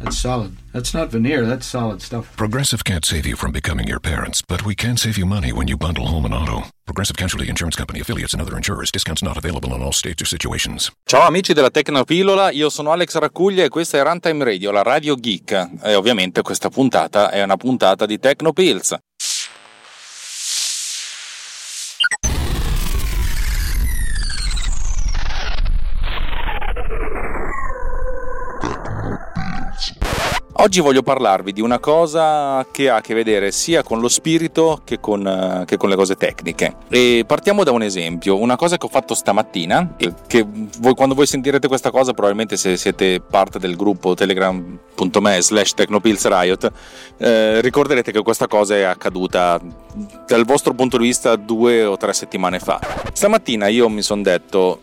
That's solid. That's not veneer, that's solid stuff. Progressive can't save you from becoming your parents, but we can save you money when you bundle home and auto. Progressive Casualty Insurance Company affiliates and other insurers. Discounts not available in all states or situations. Ciao amici della Tecnopillola, io sono Alex Raccuglia e questa è Runtime Radio, la radio geek. E ovviamente questa puntata è una puntata di Tecnopills. Oggi voglio parlarvi di una cosa che ha a che vedere sia con lo spirito che con, uh, che con, le cose tecniche. E partiamo da un esempio, una cosa che ho fatto stamattina, che voi, quando voi sentirete questa cosa, probabilmente se siete parte del gruppo telegram.me slash technopillsriot, eh, ricorderete che questa cosa è accaduta dal vostro punto di vista due o tre settimane fa. Stamattina io mi sono detto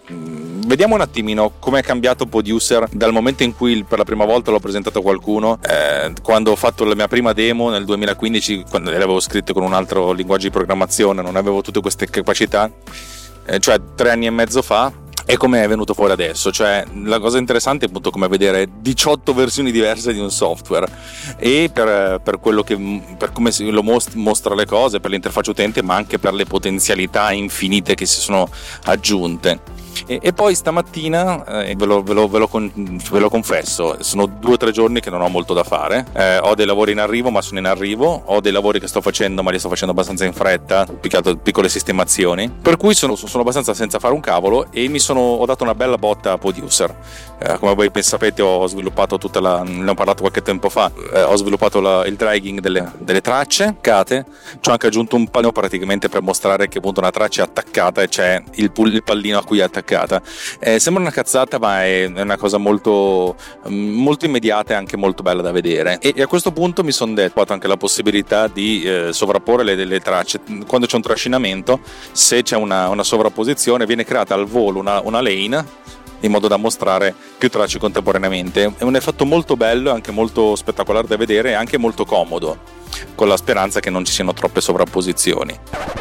vediamo un attimino come è cambiato Producer dal momento in cui per la prima volta l'ho presentato a qualcuno, eh, quando ho fatto la mia prima demo nel 2015, quando le avevo scritte con un altro linguaggio di programmazione, non avevo tutte queste capacità, eh, cioè tre anni e mezzo fa, e come è venuto fuori adesso. Cioè, la cosa interessante è appunto come vedere 18 versioni diverse di un software e per, per quello che per come lo mostra le cose, per l'interfaccia utente, ma anche per le potenzialità infinite che si sono aggiunte. E, e poi stamattina, eh, ve, lo, ve, lo, ve, lo con, ve, lo, confesso, sono due o tre giorni che non ho molto da fare. Eh, ho dei lavori in arrivo, ma sono in arrivo. Ho dei lavori che sto facendo, ma li sto facendo abbastanza in fretta, piccole sistemazioni. Per cui sono, sono abbastanza senza fare un cavolo e mi sono, ho dato una bella botta a Producer. Eh, come voi ben sapete, ho sviluppato tutta la. ne ho parlato qualche tempo fa. Eh, ho sviluppato la, il dragging delle, delle tracce, cate. Ci ho anche aggiunto un pallino praticamente per mostrare che appunto una traccia è attaccata e c'è il, il pallino a cui è attaccata. Eh, sembra una cazzata, ma è una cosa molto, molto immediata e anche molto bella da vedere. E, e a questo punto mi sono detto anche la possibilità di eh, sovrapporre le, le, tracce. Quando c'è un trascinamento, se c'è una, una sovrapposizione, viene creata al volo una, una lane in modo da mostrare più tracce contemporaneamente. È un effetto molto bello, anche molto spettacolare da vedere e anche molto comodo, con la speranza che non ci siano troppe sovrapposizioni.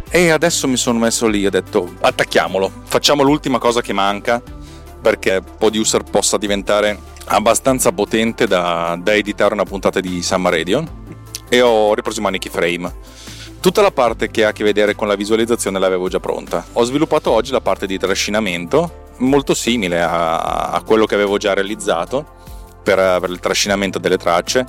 E adesso mi sono messo lì e ho detto attacchiamolo, facciamo l'ultima cosa che manca perché Producer possa diventare abbastanza potente da, da editare una puntata di Summer Radio e ho ripreso i keyframe. Tutta la parte che ha a che vedere con la visualizzazione l'avevo già pronta. Ho sviluppato oggi la parte di trascinamento molto simile a, a quello che avevo già realizzato per, per il trascinamento delle tracce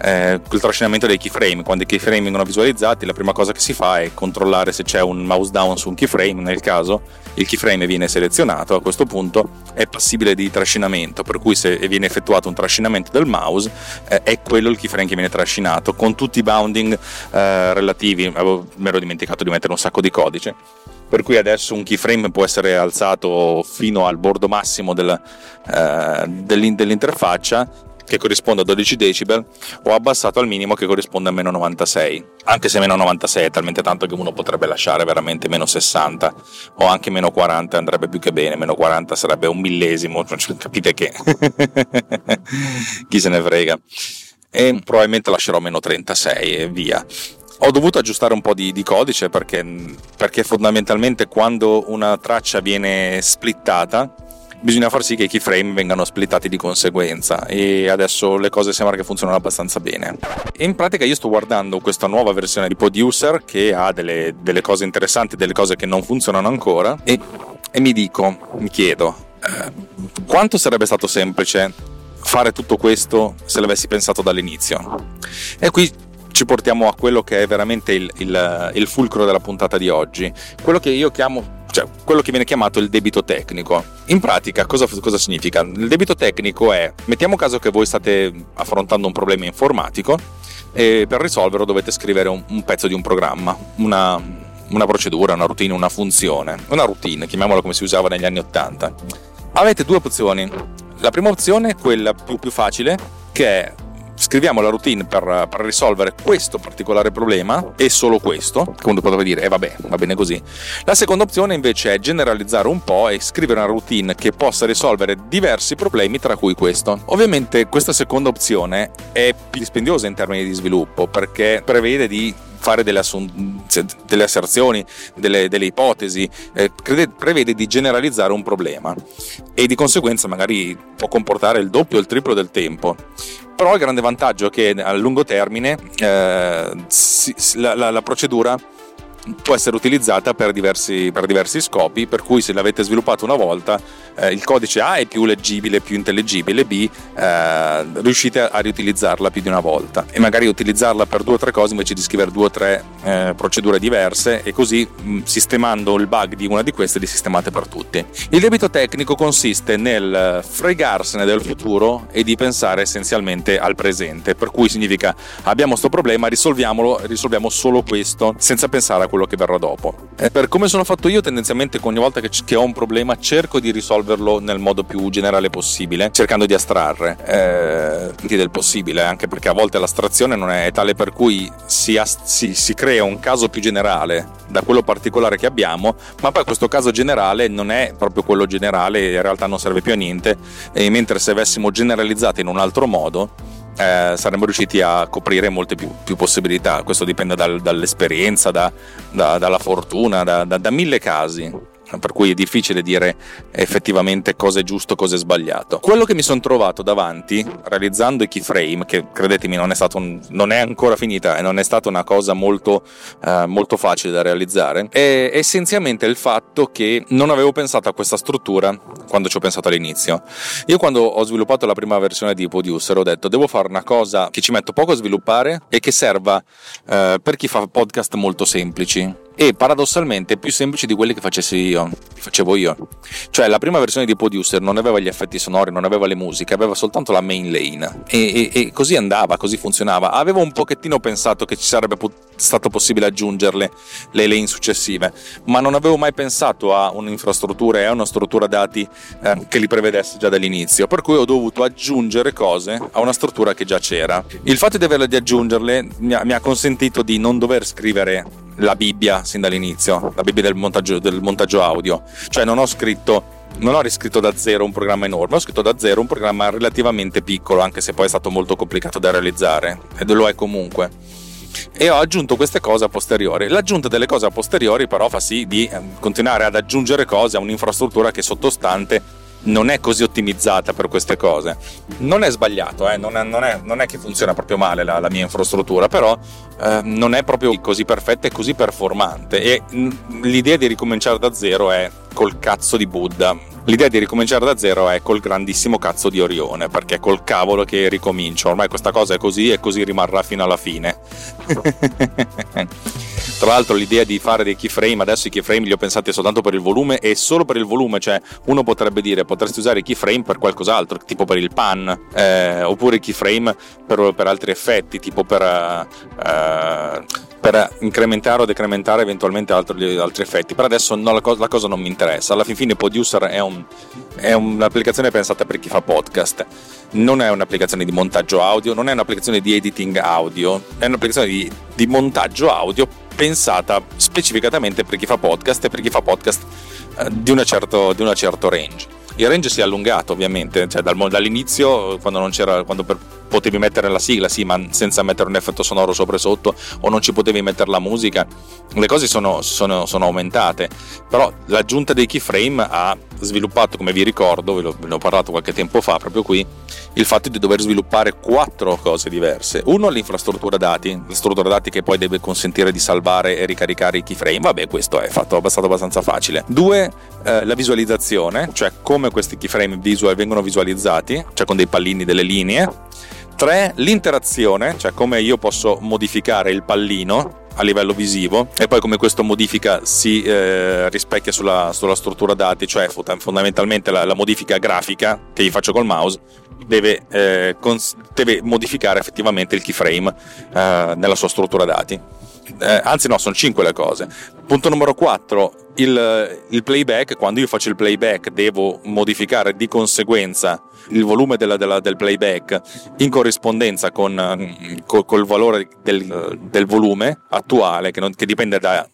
eh, il trascinamento dei keyframe. Quando i keyframe vengono visualizzati, la prima cosa che si fa è controllare se c'è un mouse down su un keyframe. Nel caso il keyframe viene selezionato, a questo punto è passibile di trascinamento, per cui se viene effettuato un trascinamento del mouse, eh, è quello il keyframe che viene trascinato con tutti i bounding eh, relativi. Avevo, mi ero dimenticato di mettere un sacco di codice per cui adesso un keyframe può essere alzato fino al bordo massimo del, eh, dell'interfaccia che corrisponde a 12 decibel o abbassato al minimo che corrisponde a meno 96 anche se meno 96 è talmente tanto che uno potrebbe lasciare veramente meno 60 o anche meno 40 andrebbe più che bene meno 40 sarebbe un millesimo capite che chi se ne frega. E probabilmente lascerò meno 36 e via. Ho dovuto aggiustare un po' di, di codice perché, perché, fondamentalmente quando una traccia viene splittata bisogna far sì che i keyframe vengano splittati di conseguenza e adesso le cose sembra che funzionano abbastanza bene. E in pratica io sto guardando questa nuova versione di Producer che ha delle, delle cose interessanti, delle cose che non funzionano ancora e, e mi dico, mi chiedo, eh, quanto sarebbe stato semplice fare tutto questo se l'avessi pensato dall'inizio? E qui ci portiamo a quello che è veramente il, il, il fulcro della puntata di oggi, quello che io chiamo cioè quello che viene chiamato il debito tecnico. In pratica cosa, cosa, significa? Il debito tecnico è, mettiamo caso che voi state affrontando un problema informatico e per risolverlo dovete scrivere un, un pezzo di un programma, una, una, procedura, una routine, una funzione, una routine, chiamiamola come si usava negli anni 80. Avete due opzioni. La prima opzione quella più, più facile, che è scriviamo la routine per, per, risolvere questo particolare problema e solo questo, quando potrebbe dire, eh vabbè, va bene così. La seconda opzione invece è generalizzare un po' e scrivere una routine che possa risolvere diversi problemi, tra cui questo. Ovviamente questa seconda opzione è più dispendiosa in termini di sviluppo perché prevede di fare delle, assun- delle asserzioni, delle, delle ipotesi, eh, crede- prevede di generalizzare un problema e di conseguenza magari può comportare il doppio o il triplo del tempo. Però il grande vantaggio è che a lungo termine eh, si, la, la, la procedura può essere utilizzata per diversi, per diversi, scopi, per cui se l'avete sviluppato una volta, eh, il codice A è più leggibile, più intellegibile, B eh, riuscite a riutilizzarla più di una volta e magari utilizzarla per due o tre cose invece di scrivere due o tre eh, procedure diverse e così mh, sistemando il bug di una di queste li sistemate per tutti. Il debito tecnico consiste nel fregarsene del futuro e di pensare essenzialmente al presente, per cui significa abbiamo questo problema, risolviamolo, risolviamo solo questo senza pensare a quello quello che verrà dopo. E per come sono fatto io, tendenzialmente ogni volta che, che, ho un problema cerco di risolverlo nel modo più generale possibile, cercando di astrarre eh, del possibile, anche perché a volte l'astrazione non è tale per cui si, si, si crea un caso più generale da quello particolare che abbiamo, ma poi questo caso generale non è proprio quello generale, in realtà non serve più a niente, e mentre se avessimo generalizzato in un altro modo, eh, saremmo riusciti a coprire molte più, più possibilità. Questo dipende dal, dall'esperienza, da, da, dalla fortuna, da, da mille casi per cui è difficile dire effettivamente cosa è giusto, cosa è sbagliato. Quello che mi sono trovato davanti realizzando i keyframe, che credetemi non è, un, non è ancora finita e non è stata una cosa molto, eh, molto facile da realizzare, è essenzialmente il fatto che non avevo pensato a questa struttura quando ci ho pensato all'inizio. Io quando ho sviluppato la prima versione di Producer ho detto devo fare una cosa che ci metto poco a sviluppare e che serva eh, per chi fa podcast molto semplici e paradossalmente più semplici di quelli che facessi io, facevo io. Cioè la prima versione di Producer non aveva gli effetti sonori, non aveva le musiche, aveva soltanto la main lane e, e, e così andava, così funzionava. Avevo un pochettino pensato che ci sarebbe pot- stato possibile aggiungerle le lane successive, ma non avevo mai pensato a un'infrastruttura e a una struttura dati eh, che li prevedesse già dall'inizio, per cui ho dovuto aggiungere cose a una struttura che già c'era. Il fatto di averle di aggiungerle mi ha, mi ha consentito di non dover scrivere la Bibbia sin dall'inizio, la Bibbia del montaggio, del montaggio audio. Cioè non ho scritto non ho riscritto da zero un programma enorme, ho scritto da zero un programma relativamente piccolo, anche se poi è stato molto complicato da realizzare, ed lo è comunque. E ho aggiunto queste cose a posteriori. L'aggiunta delle cose a posteriori, però, fa sì di eh, continuare ad aggiungere cose a un'infrastruttura che sottostante non è così ottimizzata per queste cose. Non è sbagliato, eh? non, è, non, è, non, è, che funziona proprio male la, la mia infrastruttura, però eh, non è proprio così perfetta e così performante. E l'idea di ricominciare da zero è col cazzo di Buddha. L'idea di ricominciare da zero è col grandissimo cazzo di Orione, perché col cavolo che ricomincio. Ormai questa cosa è così e così rimarrà fino alla fine. Tra l'altro l'idea di fare dei keyframe, adesso i keyframe li ho pensati soltanto per il volume e solo per il volume, cioè uno potrebbe dire potresti usare i keyframe per qualcos'altro, tipo per il pan, eh, oppure i keyframe per, per, altri effetti, tipo per... Eh, per incrementare o decrementare eventualmente altri, altri effetti. Per adesso no, la, cosa, la, cosa, non mi interessa. Alla fin fine Producer è, un, è, un'applicazione pensata per chi fa podcast. Non è un'applicazione di montaggio audio, non è un'applicazione di editing audio, è un'applicazione di, di montaggio audio pensata specificatamente per chi fa podcast e per chi fa podcast eh, di, una certo, certo range. Il range si è allungato ovviamente, cioè dal, dall'inizio quando, non c'era, quando per, potevi mettere la sigla, sì, ma senza mettere un effetto sonoro sopra e sotto, o non ci potevi mettere la musica, le cose sono, sono, sono aumentate. Però l'aggiunta dei keyframe ha sviluppato, come vi ricordo, ve, ve ne ho parlato qualche tempo fa, proprio qui, il fatto di dover sviluppare quattro cose diverse. Uno, l'infrastruttura dati, la struttura dati che poi deve consentire di salvare e ricaricare i keyframe. Vabbè, questo è fatto, stato abbastanza facile. Due, eh, la visualizzazione, cioè come questi keyframe visual vengono visualizzati, cioè con dei pallini, delle linee. 3. L'interazione, cioè come io posso modificare il pallino a livello visivo e poi come questa modifica si eh, rispecchia sulla, sulla, struttura dati, cioè fondamentalmente la, la, modifica grafica che gli faccio col mouse deve, eh, cons- deve modificare effettivamente il keyframe eh, nella sua struttura dati. eh, anzi no, sono 5 le cose. Punto numero 4, il, il, playback, quando io faccio il playback devo modificare di conseguenza il volume della, della, del playback in corrispondenza con, con col valore del, del, volume attuale che, non, che dipende da,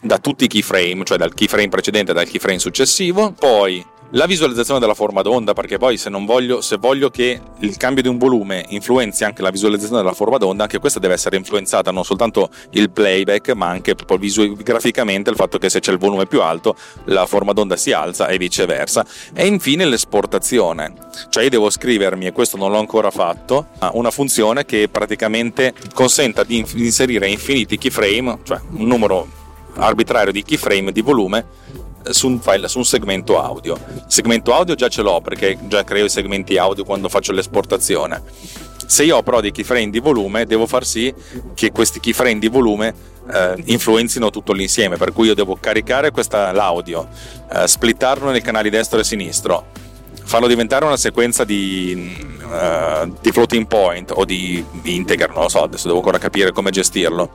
da tutti i keyframe, cioè dal keyframe precedente e dal keyframe successivo, poi la visualizzazione della forma d'onda, perché poi se, voglio, se voglio che il cambio di un volume influenzi anche la visualizzazione della forma d'onda, anche questa deve essere influenzata non soltanto il playback, ma anche visu- graficamente il fatto che se c'è il volume più alto la forma d'onda si alza e viceversa. E infine l'esportazione, cioè io devo scrivermi, e questo non l'ho ancora fatto, una funzione che praticamente consenta di inserire infiniti keyframe, cioè un numero arbitrario di keyframe di volume su un file, su un segmento audio. Il segmento audio già ce l'ho perché già creo i segmenti audio quando faccio l'esportazione. Se io ho però dei keyframe di volume, devo far sì che questi keyframe di volume eh, influenzino tutto l'insieme, per cui io devo caricare questa, l'audio, eh, splittarlo nei canali destro e sinistro, farlo diventare una sequenza di, uh, di, floating point o di, di integer, non lo so, adesso devo ancora capire come gestirlo.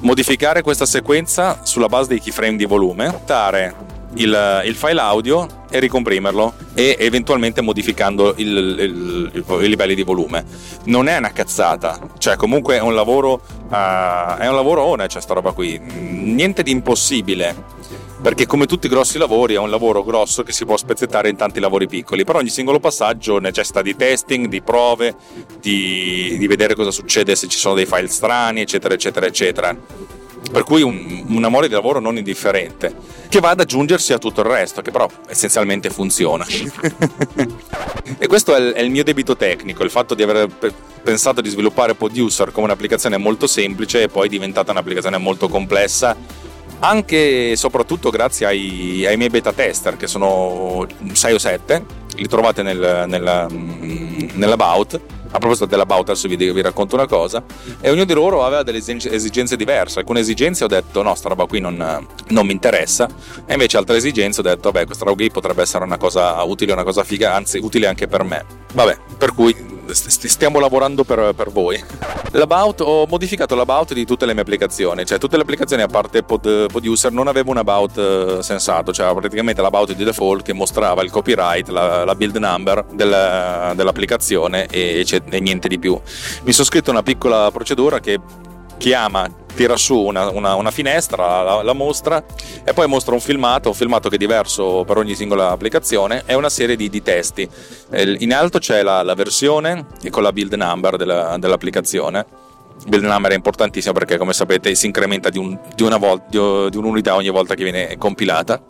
Modificare questa sequenza sulla base dei keyframe di volume, dare il, il, file audio e ricomprimerlo e eventualmente modificando i livelli di volume. Non è una cazzata, cioè comunque è un lavoro, uh, è un lavoro one, cioè sta roba qui, niente di impossibile. Perché come tutti i grossi lavori è un lavoro grosso che si può spezzettare in tanti lavori piccoli, però ogni singolo passaggio necessita di testing, di prove, di, di vedere cosa succede se ci sono dei file strani, eccetera, eccetera, eccetera per cui un, un, amore di lavoro non indifferente, che va ad aggiungersi a tutto il resto, che però essenzialmente funziona. e questo è il, è il, mio debito tecnico, il fatto di aver pensato di sviluppare Producer come un'applicazione molto semplice e poi è diventata un'applicazione molto complessa, anche e soprattutto grazie ai, ai miei beta tester, che sono 6 o 7, li trovate nel, nella, nell'About. A proposito della Bautas vi, vi racconto una cosa. E ognuno di loro aveva delle esigenze diverse. Alcune esigenze ho detto no sta roba qui non, non mi interessa. E invece altre esigenze ho detto vabbè questa roba qui potrebbe essere una cosa utile una cosa figa anzi utile anche per me. Vabbè per cui stiamo lavorando per, per, voi. L'about, ho modificato l'about di tutte le mie applicazioni, cioè tutte le applicazioni a parte Pod, Poduser non avevo un about uh, sensato, cioè praticamente l'about di default che mostrava il copyright, la, la build number del, dell'applicazione e, e niente di più. Mi sono scritto una piccola procedura che chiama tira su una, una, una finestra, la, la, mostra e poi mostra un filmato, un filmato che è diverso per ogni singola applicazione e una serie di, di testi. In alto c'è la, la, versione e con la build number della, dell'applicazione. Build number è importantissimo perché come sapete si incrementa di, un, di, volta, di un'unità ogni volta che viene compilata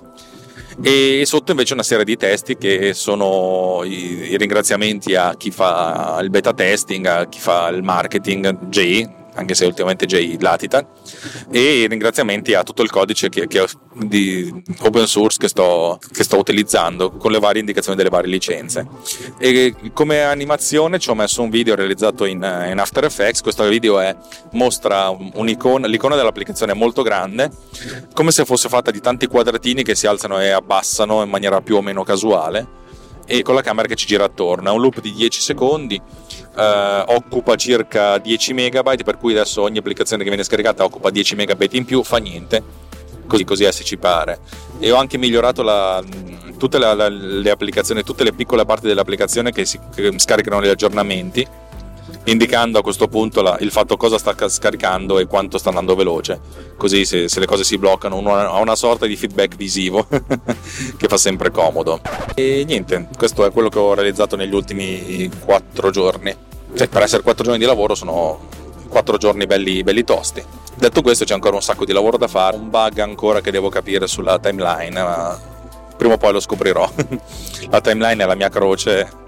e sotto invece una serie di testi che sono i, i, ringraziamenti a chi fa il beta testing, a chi fa il marketing, J, anche se ultimamente Jay latita, e ringraziamenti a tutto il codice che, che di open source che sto, che sto, utilizzando con le varie indicazioni delle varie licenze. E come animazione ci ho messo un video realizzato in, in After Effects, questo video è, mostra un'icona, l'icona dell'applicazione è molto grande, come se fosse fatta di tanti quadratini che si alzano e abbassano in maniera più o meno casuale e con la camera che ci gira attorno. Ha un loop di 10 secondi, eh, occupa circa 10 megabyte, per cui adesso ogni applicazione che viene scaricata occupa 10 megabyte in più, fa niente, così, così è se ci pare. E ho anche migliorato la, tutte la, la, le applicazioni, tutte le piccole parti dell'applicazione che, si, che scaricano gli aggiornamenti indicando a questo punto la, il fatto cosa sta scaricando e quanto sta andando veloce. Così se, se le cose si bloccano uno ha una sorta di feedback visivo che fa sempre comodo. E niente, questo è quello che ho realizzato negli ultimi quattro giorni. Cioè, per essere quattro giorni di lavoro sono quattro giorni belli, belli tosti. Detto questo c'è ancora un sacco di lavoro da fare, un bug ancora che devo capire sulla timeline, ma prima o poi lo scoprirò. la timeline è la mia croce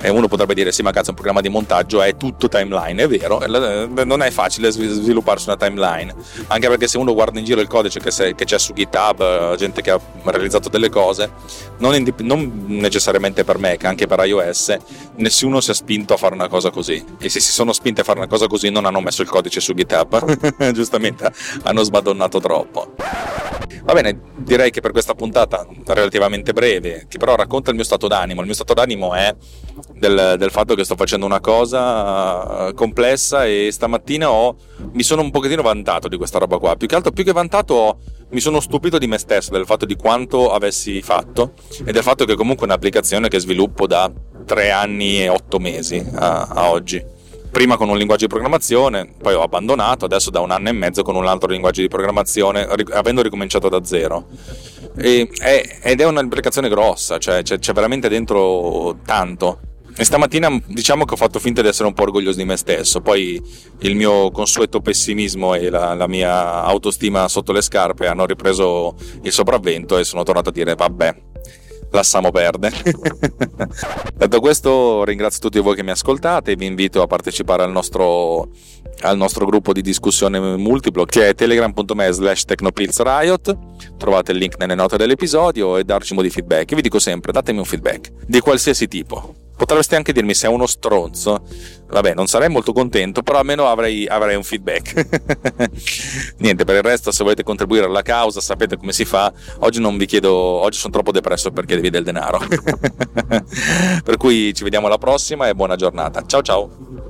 e uno potrebbe dire sì ma cazzo un programma di montaggio è tutto timeline è vero eh, non è facile svilupparsi una timeline anche perché se uno guarda in giro il codice che, c'è su github eh, gente che ha realizzato delle cose non, in, non, necessariamente per Mac anche per iOS nessuno si è spinto a fare una cosa così. E se si sono spinti a fare una cosa così non hanno messo il codice su github giustamente hanno smadonnato troppo va bene direi che per questa puntata relativamente breve che però racconta il mio stato d'animo il mio stato d'animo è del, del, fatto che sto facendo una cosa eh, complessa e stamattina ho mi sono un pochettino vantato di questa roba qua. Più che altro, più che vantato, mi sono stupito di me stesso, del fatto di quanto avessi fatto e del fatto che comunque è un'applicazione che sviluppo da tre anni e otto mesi a, a oggi. Prima con un linguaggio di programmazione, poi ho abbandonato, adesso da un anno e mezzo con un altro linguaggio di programmazione, avendo ricominciato da zero. E, è, ed è un'applicazione grossa, cioè c'è, c'è veramente dentro tanto. E stamattina diciamo che ho fatto finta di essere un po' orgoglioso di me stesso, poi il mio consueto pessimismo e la, la mia autostima sotto le scarpe hanno ripreso il sopravvento e sono tornato a dire vabbè, lasciamo perdere. Detto questo, ringrazio tutti voi che mi ascoltate e vi invito a partecipare al nostro, al nostro gruppo di discussione multiplo che è telegram.me slash technopillsriot. Trovate il link nelle note dell'episodio e darci un po' di feedback. Vi dico sempre, datemi un feedback di qualsiasi tipo Potreste anche dirmi se è uno stronzo. Vabbè, non sarei molto contento, però almeno avrei, avrei un feedback. Niente, per il resto, se volete contribuire alla causa, sapete come si fa. Oggi non vi chiedo, oggi sono troppo depresso per chiedervi del denaro. per cui ci vediamo alla prossima e buona giornata. Ciao ciao.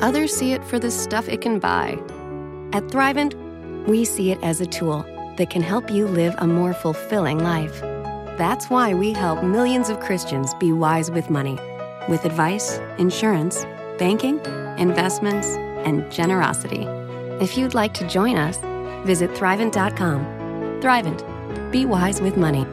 Others see it for the stuff it can buy. At Thrivent, we see it as a tool that can help you live a more fulfilling life. That's why we help millions of Christians be wise with money with advice, insurance, banking, investments, and generosity. If you'd like to join us, visit Thrivent.com. Thrivent, be wise with money.